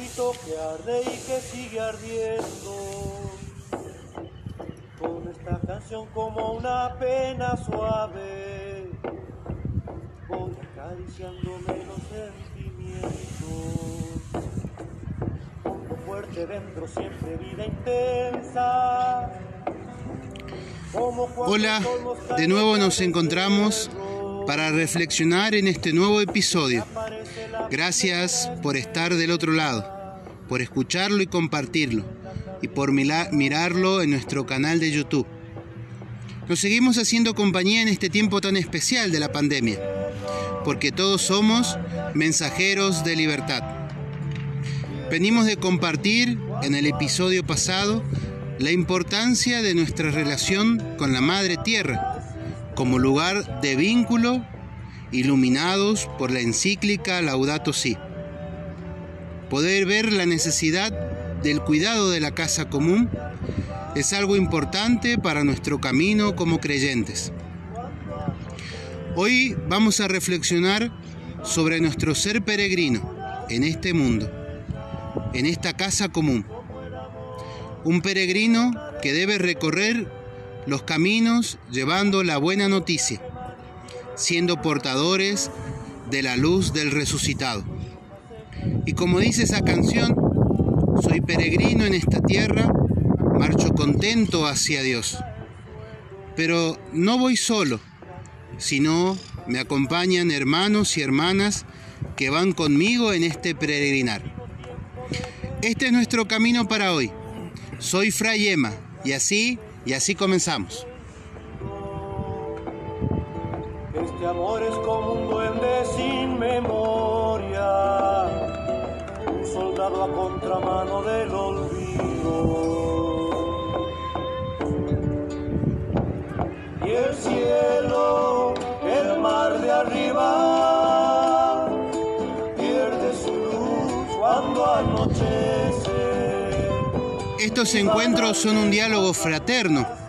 fueguito que arde y que sigue ardiendo. Con esta canción como una pena suave, voy acariciándome los sentimientos. Con fuerte dentro siempre vida intensa. Hola, de nuevo nos encontramos para reflexionar en este nuevo episodio. Gracias por estar del otro lado, por escucharlo y compartirlo, y por mirarlo en nuestro canal de YouTube. Nos seguimos haciendo compañía en este tiempo tan especial de la pandemia, porque todos somos mensajeros de libertad. Venimos de compartir en el episodio pasado la importancia de nuestra relación con la Madre Tierra como lugar de vínculo iluminados por la encíclica Laudato Si. Poder ver la necesidad del cuidado de la casa común es algo importante para nuestro camino como creyentes. Hoy vamos a reflexionar sobre nuestro ser peregrino en este mundo, en esta casa común. Un peregrino que debe recorrer los caminos llevando la buena noticia, siendo portadores de la luz del resucitado. Y como dice esa canción, soy peregrino en esta tierra, marcho contento hacia Dios. Pero no voy solo, sino me acompañan hermanos y hermanas que van conmigo en este peregrinar. Este es nuestro camino para hoy. Soy Fray Emma y así y así comenzamos. Este amor es como un duende sin memoria, un soldado a contramano del olvido. Y el cielo, el mar de arriba, pierde su luz cuando anochece. Estos encuentros son un diálogo fraterno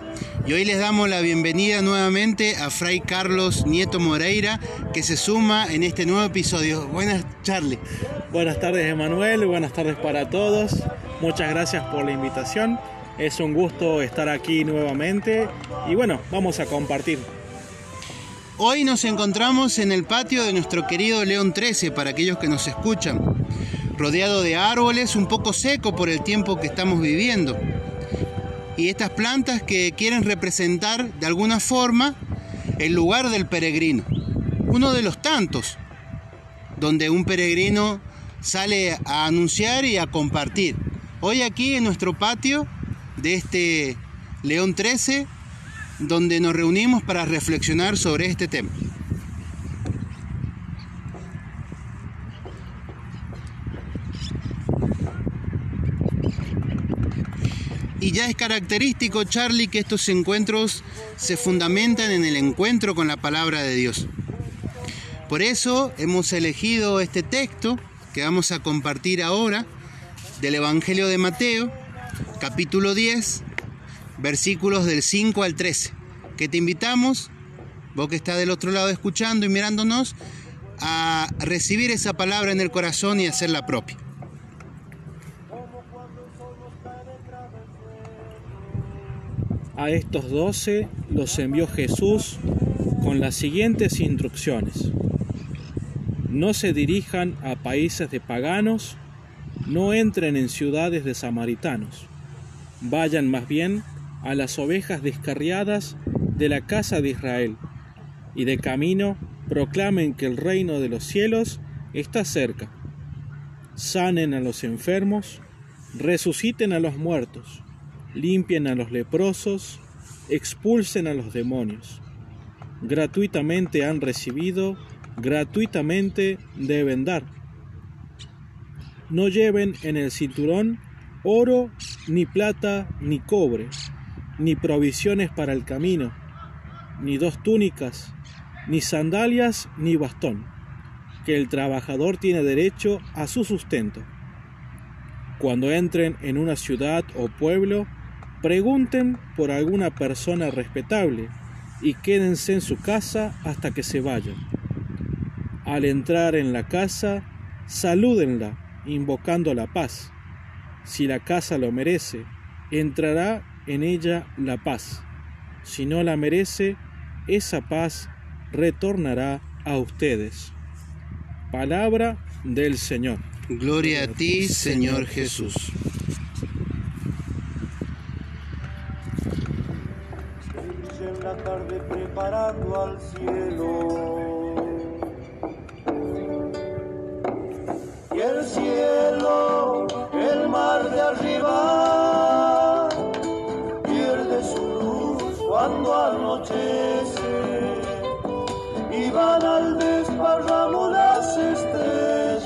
y hoy les damos la bienvenida nuevamente a Fray Carlos Nieto Moreira que se suma en este nuevo episodio. Buenas, Charlie. Buenas tardes, Emanuel. Buenas tardes para todos. Muchas gracias por la invitación. Es un gusto estar aquí nuevamente y bueno, vamos a compartir. Hoy nos encontramos en el patio de nuestro querido León 13 para aquellos que nos escuchan rodeado de árboles, un poco seco por el tiempo que estamos viviendo. Y estas plantas que quieren representar de alguna forma el lugar del peregrino, uno de los tantos, donde un peregrino sale a anunciar y a compartir. Hoy aquí en nuestro patio de este León 13, donde nos reunimos para reflexionar sobre este tema. Y ya es característico, Charlie, que estos encuentros se fundamentan en el encuentro con la palabra de Dios. Por eso hemos elegido este texto que vamos a compartir ahora del Evangelio de Mateo, capítulo 10, versículos del 5 al 13, que te invitamos, vos que estás del otro lado escuchando y mirándonos, a recibir esa palabra en el corazón y hacerla propia. A estos doce los envió Jesús con las siguientes instrucciones. No se dirijan a países de paganos, no entren en ciudades de samaritanos, vayan más bien a las ovejas descarriadas de la casa de Israel, y de camino proclamen que el reino de los cielos está cerca. Sanen a los enfermos, resuciten a los muertos limpien a los leprosos, expulsen a los demonios. Gratuitamente han recibido, gratuitamente deben dar. No lleven en el cinturón oro, ni plata, ni cobre, ni provisiones para el camino, ni dos túnicas, ni sandalias, ni bastón, que el trabajador tiene derecho a su sustento. Cuando entren en una ciudad o pueblo, Pregunten por alguna persona respetable y quédense en su casa hasta que se vayan. Al entrar en la casa, salúdenla invocando la paz. Si la casa lo merece, entrará en ella la paz. Si no la merece, esa paz retornará a ustedes. Palabra del Señor. Gloria a ti, Señor Jesús. Preparando al cielo. Y el cielo, el mar de arriba, pierde su luz cuando anochece. Y van al desparramo las estrellas,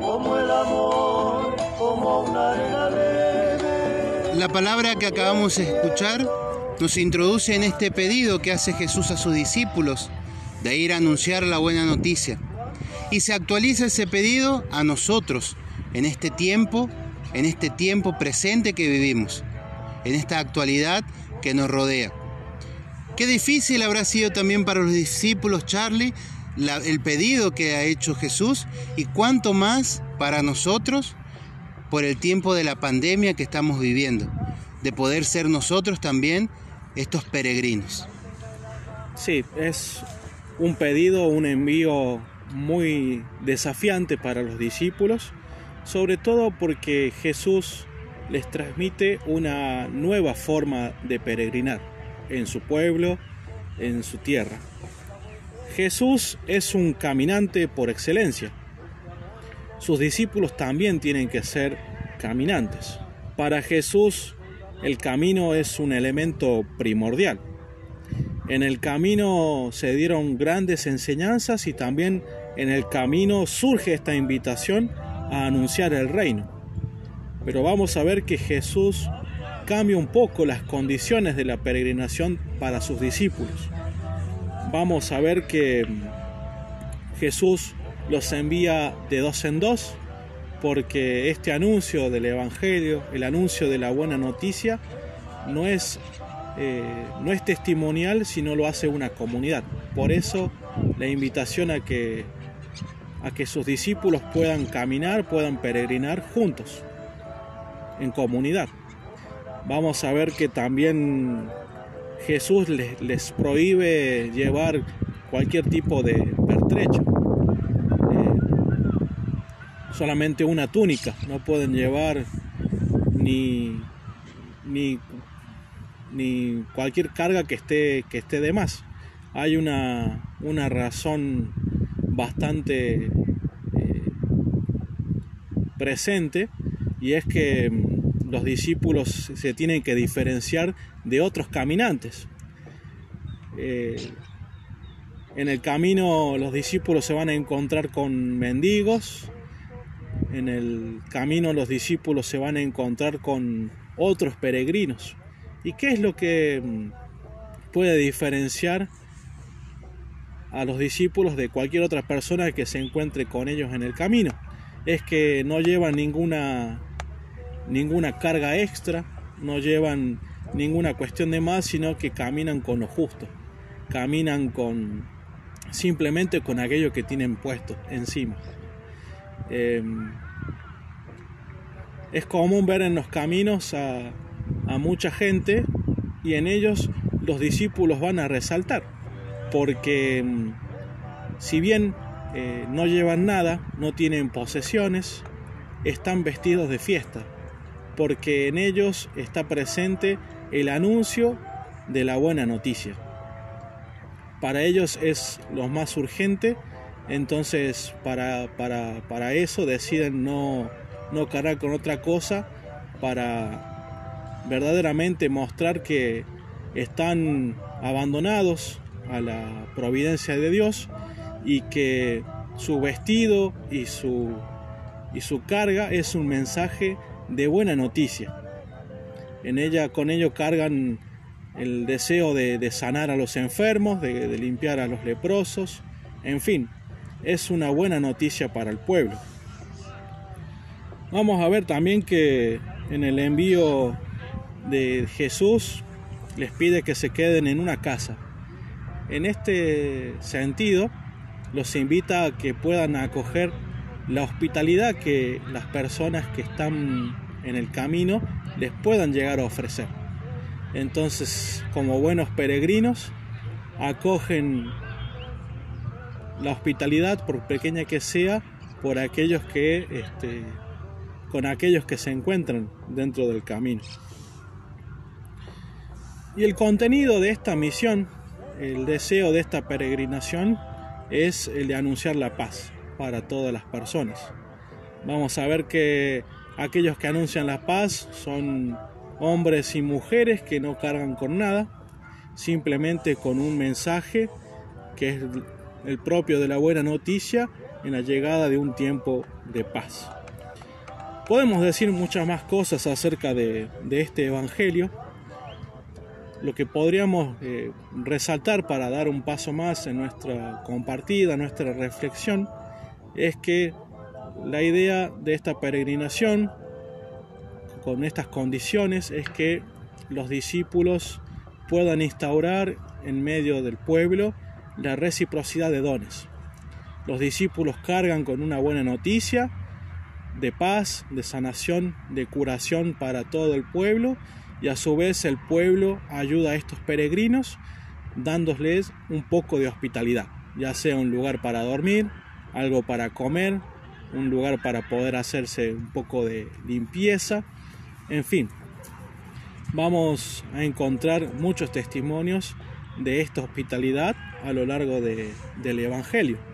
como el amor, como una arena leve. La palabra que acabamos de escuchar nos introduce en este pedido que hace Jesús a sus discípulos de ir a anunciar la buena noticia. Y se actualiza ese pedido a nosotros en este tiempo, en este tiempo presente que vivimos, en esta actualidad que nos rodea. Qué difícil habrá sido también para los discípulos, Charlie, el pedido que ha hecho Jesús y cuánto más para nosotros por el tiempo de la pandemia que estamos viviendo, de poder ser nosotros también estos peregrinos. Sí, es un pedido, un envío muy desafiante para los discípulos, sobre todo porque Jesús les transmite una nueva forma de peregrinar en su pueblo, en su tierra. Jesús es un caminante por excelencia. Sus discípulos también tienen que ser caminantes. Para Jesús el camino es un elemento primordial. En el camino se dieron grandes enseñanzas y también en el camino surge esta invitación a anunciar el reino. Pero vamos a ver que Jesús cambia un poco las condiciones de la peregrinación para sus discípulos. Vamos a ver que Jesús los envía de dos en dos porque este anuncio del Evangelio, el anuncio de la buena noticia, no es, eh, no es testimonial, sino lo hace una comunidad. Por eso la invitación a que, a que sus discípulos puedan caminar, puedan peregrinar juntos, en comunidad. Vamos a ver que también Jesús les, les prohíbe llevar cualquier tipo de pertrecho. Solamente una túnica, no pueden llevar ni, ni, ni cualquier carga que esté, que esté de más. Hay una, una razón bastante eh, presente y es que mm, los discípulos se tienen que diferenciar de otros caminantes. Eh, en el camino los discípulos se van a encontrar con mendigos, en el camino los discípulos se van a encontrar con otros peregrinos. ¿Y qué es lo que mm, puede diferenciar a los discípulos de cualquier otra persona que se encuentre con ellos en el camino? Es que no llevan ninguna ninguna carga extra, no llevan ninguna cuestión de más, sino que caminan con lo justo. Caminan con simplemente con aquello que tienen puesto encima. Eh, es común ver en los caminos a, mucha gente y en ellos los discípulos van a resaltar, porque si bien eh, no llevan nada, no tienen posesiones, están vestidos de fiesta, porque en ellos está presente el anuncio de la buena noticia. Para ellos es lo más urgente entonces, para, para, para eso deciden no, no cargar con otra cosa para verdaderamente mostrar que están abandonados a la providencia de Dios y que su vestido y su, y su carga es un mensaje de buena noticia. En ella, con ello cargan el deseo de, sanar a los enfermos, de, de limpiar a los leprosos, en fin, es una buena noticia para el pueblo. Vamos a ver también que en el envío de Jesús les pide que se queden en una casa. En este sentido, los invita a que puedan acoger la hospitalidad que las personas que están en el camino les puedan llegar a ofrecer. Entonces, como buenos peregrinos, acogen la hospitalidad, por pequeña que sea, por aquellos que, este, con aquellos que se encuentran dentro del camino. Y el contenido de esta misión, el deseo de esta peregrinación, es el de anunciar la paz para todas las personas. Vamos a ver que aquellos que anuncian la paz son hombres y mujeres que no cargan con nada, simplemente con un mensaje que es el propio de la buena noticia en la llegada de un tiempo de paz. Podemos decir muchas más cosas acerca de, este Evangelio. Lo que podríamos eh, resaltar para dar un paso más en nuestra compartida, nuestra reflexión, es que la idea de esta peregrinación con estas condiciones es que los discípulos puedan instaurar en medio del pueblo la reciprocidad de dones. Los discípulos cargan con una buena noticia de paz, de sanación, de curación para todo el pueblo y a su vez el pueblo ayuda a estos peregrinos dándoles un poco de hospitalidad, ya sea un lugar para dormir, algo para comer, un lugar para poder hacerse un poco de limpieza, en fin. Vamos a encontrar muchos testimonios de esta hospitalidad a lo largo del Evangelio.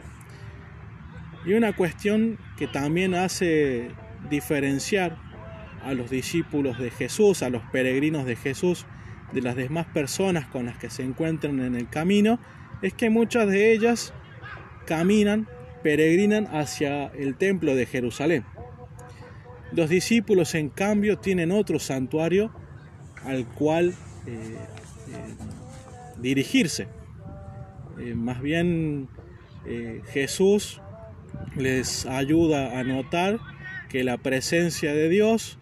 Y una cuestión que también hace diferenciar a los discípulos de Jesús, a los peregrinos de Jesús, de las demás personas con las que se encuentran en el camino, es que muchas de ellas caminan peregrinan hacia el templo de Jerusalén. Los discípulos, en cambio, tienen otro santuario al cual eh, eh, dirigirse. Eh, más bien Jesús les ayuda a notar que la presencia de Dios,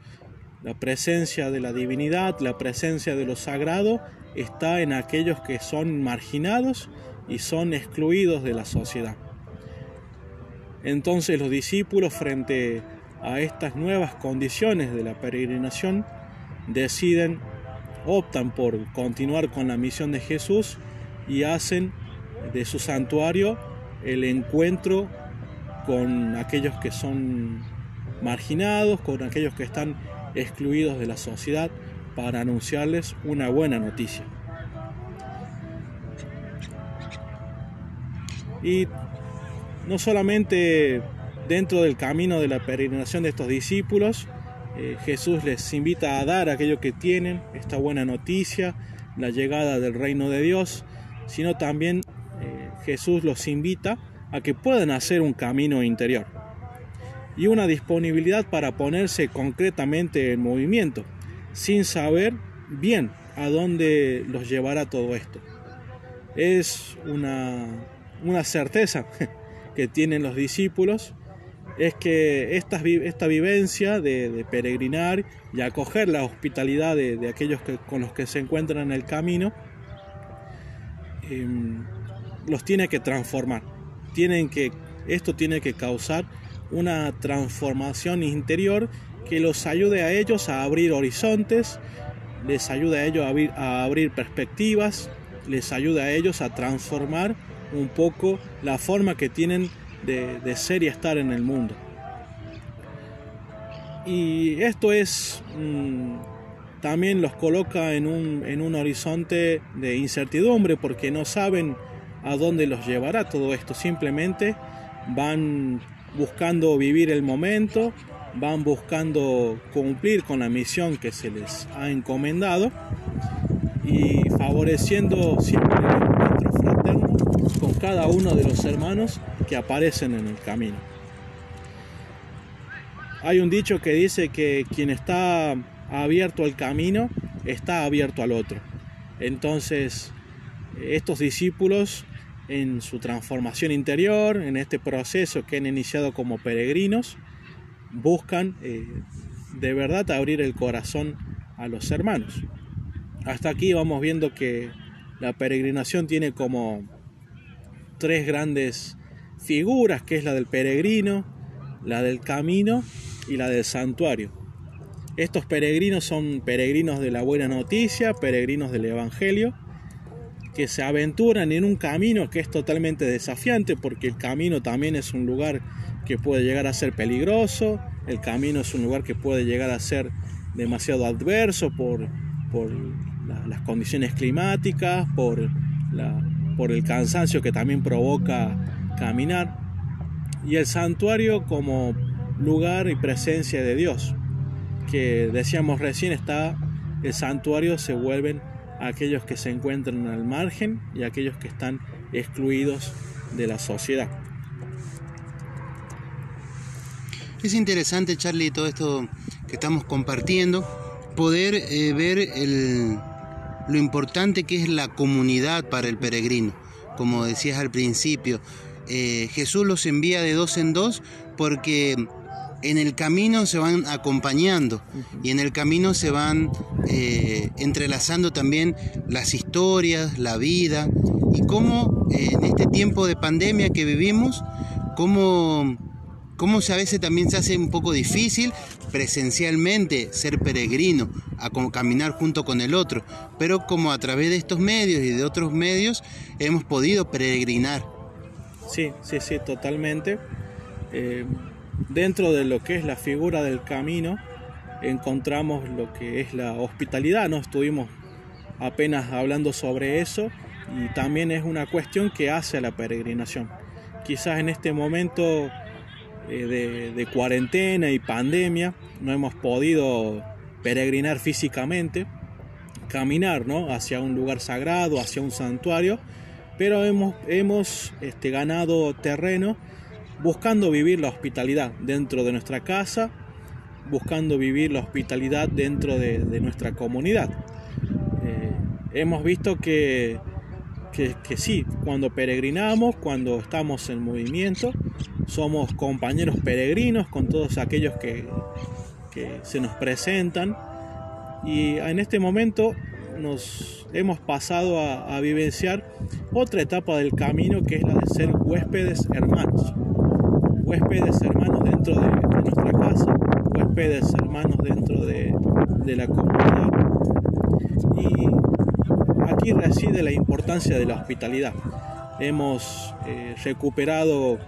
la presencia de la divinidad, la presencia de lo sagrado está en aquellos que son marginados y son excluidos de la sociedad. Entonces los discípulos frente a estas nuevas condiciones de la peregrinación deciden, optan por continuar con la misión de Jesús y hacen de su santuario el encuentro con aquellos que son marginados, con aquellos que están excluidos de la sociedad para anunciarles una buena noticia. Y no solamente dentro del camino de la peregrinación de estos discípulos, eh, Jesús les invita a dar aquello que tienen, esta buena noticia, la llegada del reino de Dios, sino también eh, Jesús los invita a que puedan hacer un camino interior y una disponibilidad para ponerse concretamente en movimiento, sin saber bien a dónde los llevará todo esto. Es una, una certeza que tienen los discípulos es que esta, esta vivencia de, peregrinar y acoger la hospitalidad de, aquellos que, con los que se encuentran en el camino, em, los tiene que transformar. Tienen que, esto tiene que causar una transformación interior que los ayude a ellos a abrir horizontes, les ayude a ellos a abrir, perspectivas, les ayude a ellos a transformar un poco la forma que tienen de, ser y estar en el mundo. Y esto es mm, también los coloca en un, en un horizonte de incertidumbre porque no saben a dónde los llevará todo esto. Simplemente van buscando vivir el momento, van buscando cumplir con la misión que se les ha encomendado y favoreciendo siempre con cada uno de los hermanos que aparecen en el camino. Hay un dicho que dice que quien está abierto al camino está abierto al otro. Entonces, estos discípulos en su transformación interior, en este proceso que han iniciado como peregrinos, buscan eh, de verdad abrir el corazón a los hermanos. Hasta aquí vamos viendo que la peregrinación tiene como tres grandes figuras, que es la del peregrino, la del camino y la del santuario. Estos peregrinos son peregrinos de la buena noticia, peregrinos del Evangelio, que se aventuran en un camino que es totalmente desafiante, porque el camino también es un lugar que puede llegar a ser peligroso, el camino es un lugar que puede llegar a ser demasiado adverso por, por las condiciones climáticas, por, por el cansancio que también provoca caminar, y el santuario como lugar y presencia de Dios, que decíamos recién está, el santuario se vuelven aquellos que se encuentran al margen y aquellos que están excluidos de la sociedad. Es interesante, Charlie, todo esto que estamos compartiendo, poder eh, ver lo importante que es la comunidad para el peregrino. Como decías al principio, eh, Jesús los envía de dos en dos porque en el camino se van acompañando y en el camino se van eh, entrelazando también las historias, la vida y cómo eh, en este tiempo de pandemia que vivimos, cómo, cómo a veces también se hace un poco difícil presencialmente ser peregrino, a caminar junto con el otro, pero como a través de estos medios y de otros medios hemos podido peregrinar. Sí, sí, sí, totalmente. Eh, dentro de lo que es la figura del camino encontramos lo que es la hospitalidad, ¿no? Estuvimos apenas hablando sobre eso y también es una cuestión que hace a la peregrinación. Quizás en este momento eh, de, cuarentena y pandemia no hemos podido peregrinar físicamente, caminar ¿no? hacia un lugar sagrado, hacia un santuario, pero hemos, hemos este, ganado terreno buscando vivir la hospitalidad dentro de nuestra casa, buscando vivir la hospitalidad dentro de, nuestra comunidad. Eh, hemos visto que, que, sí, cuando peregrinamos, cuando estamos en movimiento, somos compañeros peregrinos con todos aquellos que, que se nos presentan y en este momento nos hemos pasado a, a, vivenciar otra etapa del camino que es la de ser huéspedes hermanos huéspedes hermanos dentro de, nuestra casa, huéspedes hermanos dentro de, la comunidad. Y aquí reside la importancia de la hospitalidad. Hemos eh, recuperado, eh,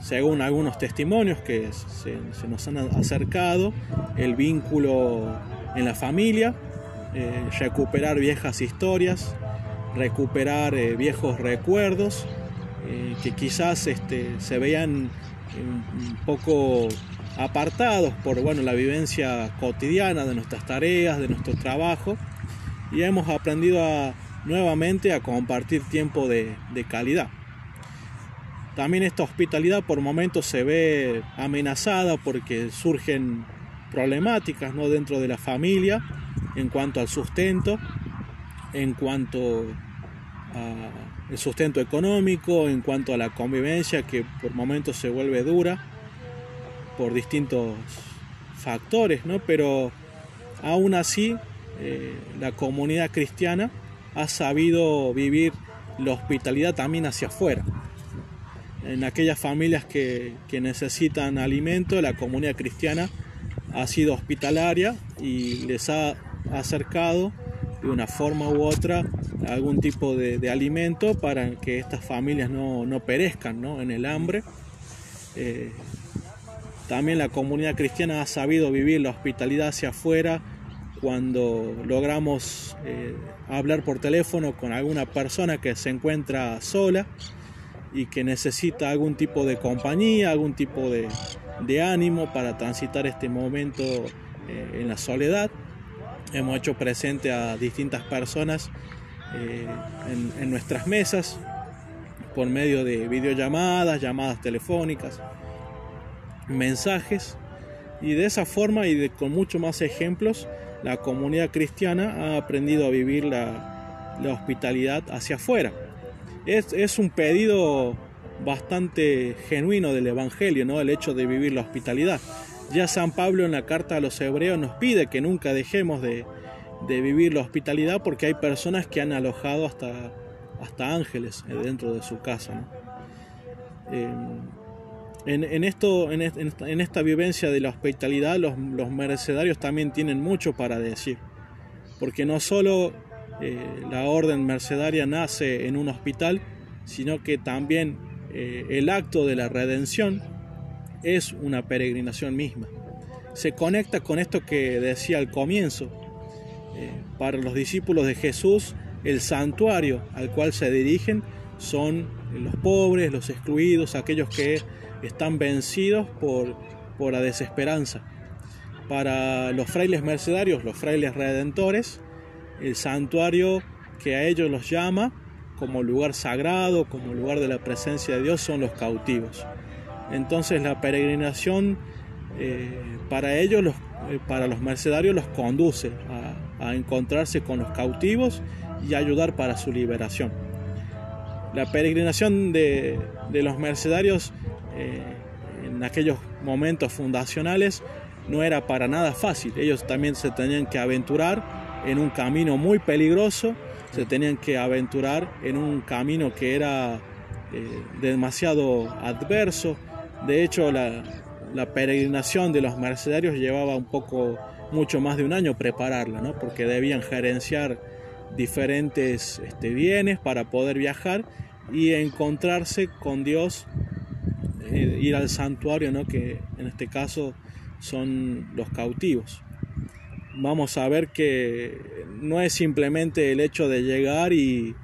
según algunos testimonios que se, nos han acercado, el vínculo en la familia, eh, recuperar viejas historias, recuperar viejos recuerdos eh, que quizás este, se veían un poco apartados por bueno, la vivencia cotidiana de nuestras tareas, de nuestro trabajo, y hemos aprendido a, nuevamente a compartir tiempo de, calidad. También esta hospitalidad por momentos se ve amenazada porque surgen problemáticas ¿no? dentro de la familia en cuanto al sustento, en cuanto a el sustento económico, en cuanto a la convivencia que por momentos se vuelve dura por distintos factores, ¿no? Pero aún así eh, la comunidad cristiana ha sabido vivir la hospitalidad también hacia afuera. En aquellas familias que, que necesitan alimento, la comunidad cristiana ha sido hospitalaria y les ha acercado de una forma u otra algún tipo de, alimento para que estas familias no, perezcan en el hambre. Eh, también la comunidad cristiana ha sabido vivir la hospitalidad hacia afuera cuando logramos eh, hablar por teléfono con alguna persona que se encuentra sola y que necesita algún tipo de compañía, algún tipo de, ánimo para transitar este momento eh, en la soledad hemos hecho presente a distintas personas eh, en, nuestras mesas por medio de videollamadas, llamadas telefónicas, mensajes y de esa forma y de, con mucho más ejemplos la comunidad cristiana ha aprendido a vivir la, hospitalidad hacia afuera. Es, es, un pedido bastante genuino del Evangelio, ¿no? el hecho de vivir la hospitalidad. Ya San Pablo en la carta a los hebreos nos pide que nunca dejemos de, vivir la hospitalidad porque hay personas que han alojado hasta, hasta ángeles dentro de su casa. Em, en, esto, en, esta, vivencia de la hospitalidad, los, mercedarios también tienen mucho para decir. Porque no solo eh, la orden mercedaria nace en un hospital, sino que también eh, el acto de la redención es una peregrinación misma. Se conecta con esto que decía al comienzo. Eh, para los discípulos de Jesús, el santuario al cual se dirigen son los pobres, los excluidos, aquellos que están vencidos por, por la desesperanza. Para los frailes mercedarios, los frailes redentores, el santuario que a ellos los llama como lugar sagrado, como lugar de la presencia de Dios, son los cautivos. Entonces la peregrinación eh, para ellos, los, eh, para los mercedarios, los conduce a, encontrarse con los cautivos y ayudar para su liberación. La peregrinación de, los mercedarios eh, en aquellos momentos fundacionales no era para nada fácil. Ellos también se tenían que aventurar en un camino muy peligroso, se tenían que aventurar en un camino que era demasiado adverso. De hecho, la, peregrinación de los mercenarios llevaba un poco, mucho más de un año prepararla, ¿no? porque debían gerenciar diferentes este, bienes para poder viajar y encontrarse con Dios eh, ir al santuario, ¿no? que en este caso son los cautivos. Vamos a ver que no es simplemente el hecho de llegar y,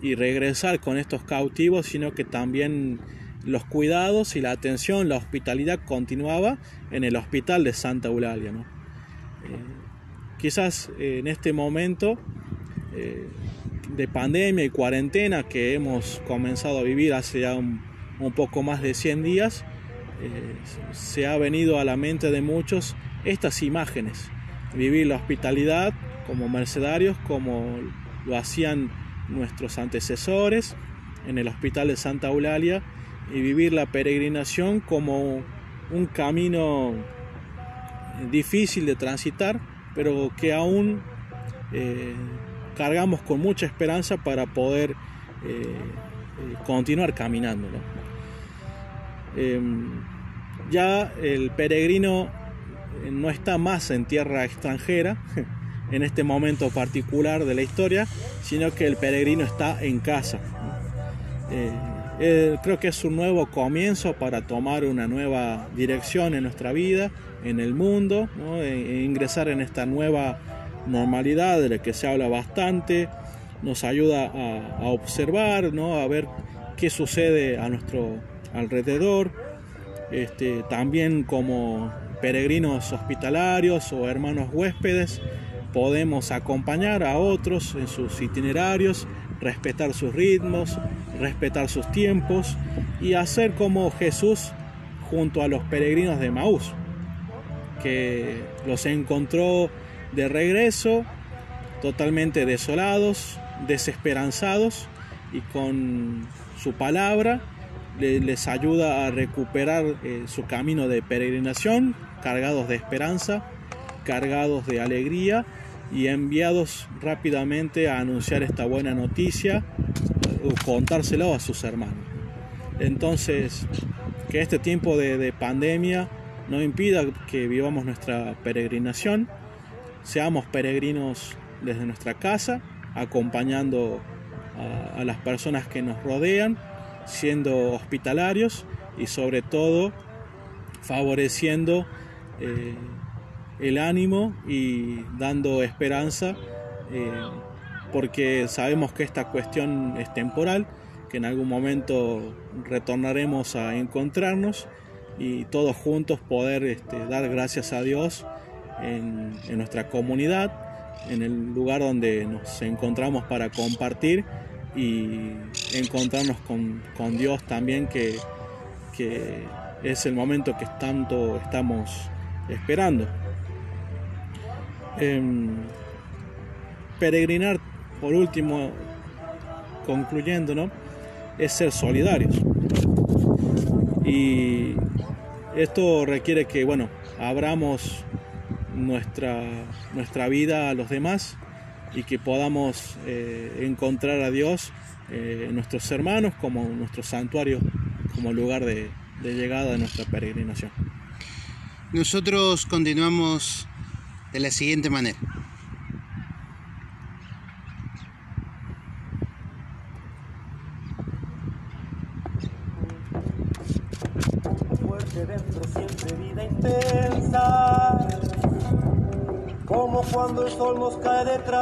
regresar con estos cautivos, sino que también los cuidados y la atención, la hospitalidad continuaba en el hospital de Santa Eulalia. Eh, quizás en este momento eh, de pandemia y cuarentena que hemos comenzado a vivir hace ya un, poco más de 100 días, eh, se ha venido a la mente de muchos estas imágenes. Vivir la hospitalidad como mercedarios, como lo hacían nuestros antecesores en el hospital de Santa Eulalia, y vivir la peregrinación como un camino difícil de transitar, pero que aún eh, cargamos con mucha esperanza para poder eh, continuar caminando. Em, ya el peregrino eh, no está más en tierra extranjera en este momento particular de la historia, sino que el peregrino está en casa. Eh, creo que es un nuevo comienzo para tomar una nueva dirección en nuestra vida, en el mundo, e, e ingresar en esta nueva normalidad de la que se habla bastante, nos ayuda a, observar, a ver qué sucede a nuestro alrededor, este, también como peregrinos hospitalarios o hermanos huéspedes, podemos acompañar a otros en sus itinerarios, respetar sus ritmos, respetar sus tiempos y hacer como Jesús junto a los peregrinos de Maús, que los encontró de regreso, totalmente desolados, desesperanzados y con su palabra les ayuda a recuperar eh, su camino de peregrinación, cargados de esperanza, cargados de alegría y enviados rápidamente a anunciar esta buena noticia contárselo a sus hermanos. Entonces, que este tiempo de, pandemia no impida que vivamos nuestra peregrinación, seamos peregrinos desde nuestra casa, acompañando a las personas que nos rodean siendo hospitalarios y sobre todo favoreciendo eh, el ánimo y dando esperanza eh, porque sabemos que esta cuestión es temporal, que en algún momento retornaremos a encontrarnos y todos juntos poder este, dar gracias a Dios en, nuestra comunidad, en el lugar donde nos encontramos para compartir y encontrarnos con, Dios también, que, es el momento que tanto estamos esperando. Em, peregrinar, por último, concluyendo, ¿no? es ser solidarios. Y esto requiere que, bueno, abramos nuestra, nuestra vida a los demás y que podamos eh, encontrar a Dios eh, en nuestros hermanos como nuestro santuario, como lugar de, de llegada de nuestra peregrinación. Nosotros continuamos de la siguiente manera.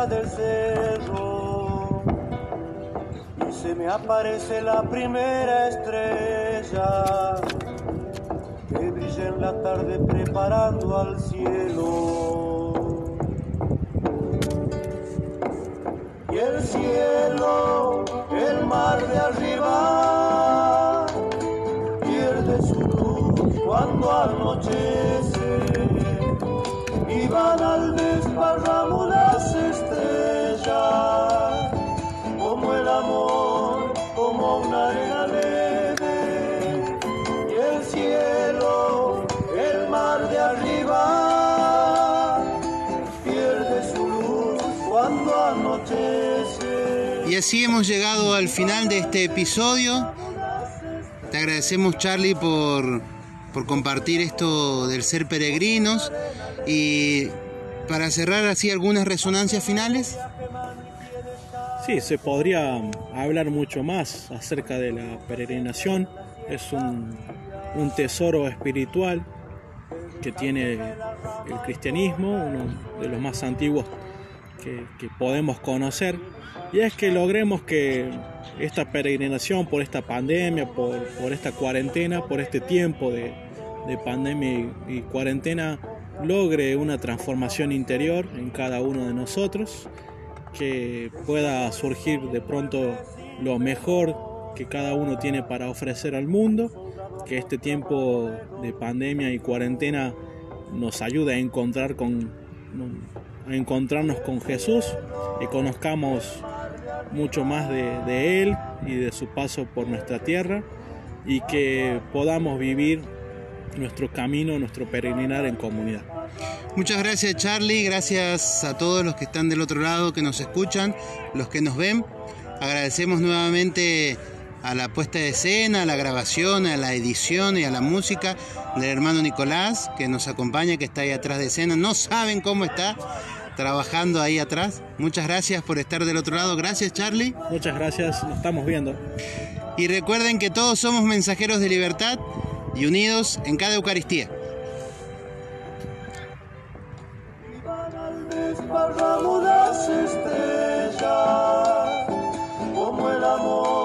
Del cerro y se me aparece la primera estrella que brilla en la tarde preparando al cielo. Y el cielo, el mar de arriba, pierde su luz cuando anochece Y así hemos llegado al final de este episodio. Te agradecemos Charlie por, por compartir esto del ser peregrinos y para cerrar así algunas resonancias finales. Sí, se podría hablar mucho más acerca de la peregrinación. Es un, un tesoro espiritual que tiene el cristianismo, uno de los más antiguos que, podemos conocer. Y es que logremos que esta peregrinación por esta pandemia, por, por esta cuarentena, por este tiempo de, de pandemia y, cuarentena, logre una transformación interior en cada uno de nosotros, que pueda surgir de pronto lo mejor que cada uno tiene para ofrecer al mundo, que este tiempo de pandemia y cuarentena nos ayude a encontrar con encontrarnos con Jesús y conozcamos mucho más de, Él y de su paso por nuestra tierra y que podamos vivir nuestro camino, nuestro peregrinar en comunidad. Muchas gracias Charlie, gracias a todos los que están del otro lado, que nos escuchan, los que nos ven. Agradecemos nuevamente a la puesta de escena, a la grabación, a la edición y a la música del hermano Nicolás que nos acompaña, que está ahí atrás de escena. No saben cómo está trabajando ahí atrás. Muchas gracias por estar del otro lado. Gracias Charlie. Muchas gracias, nos estamos viendo. Y recuerden que todos somos mensajeros de libertad y unidos en cada Eucaristía. desparramo las estrellas, como el amor,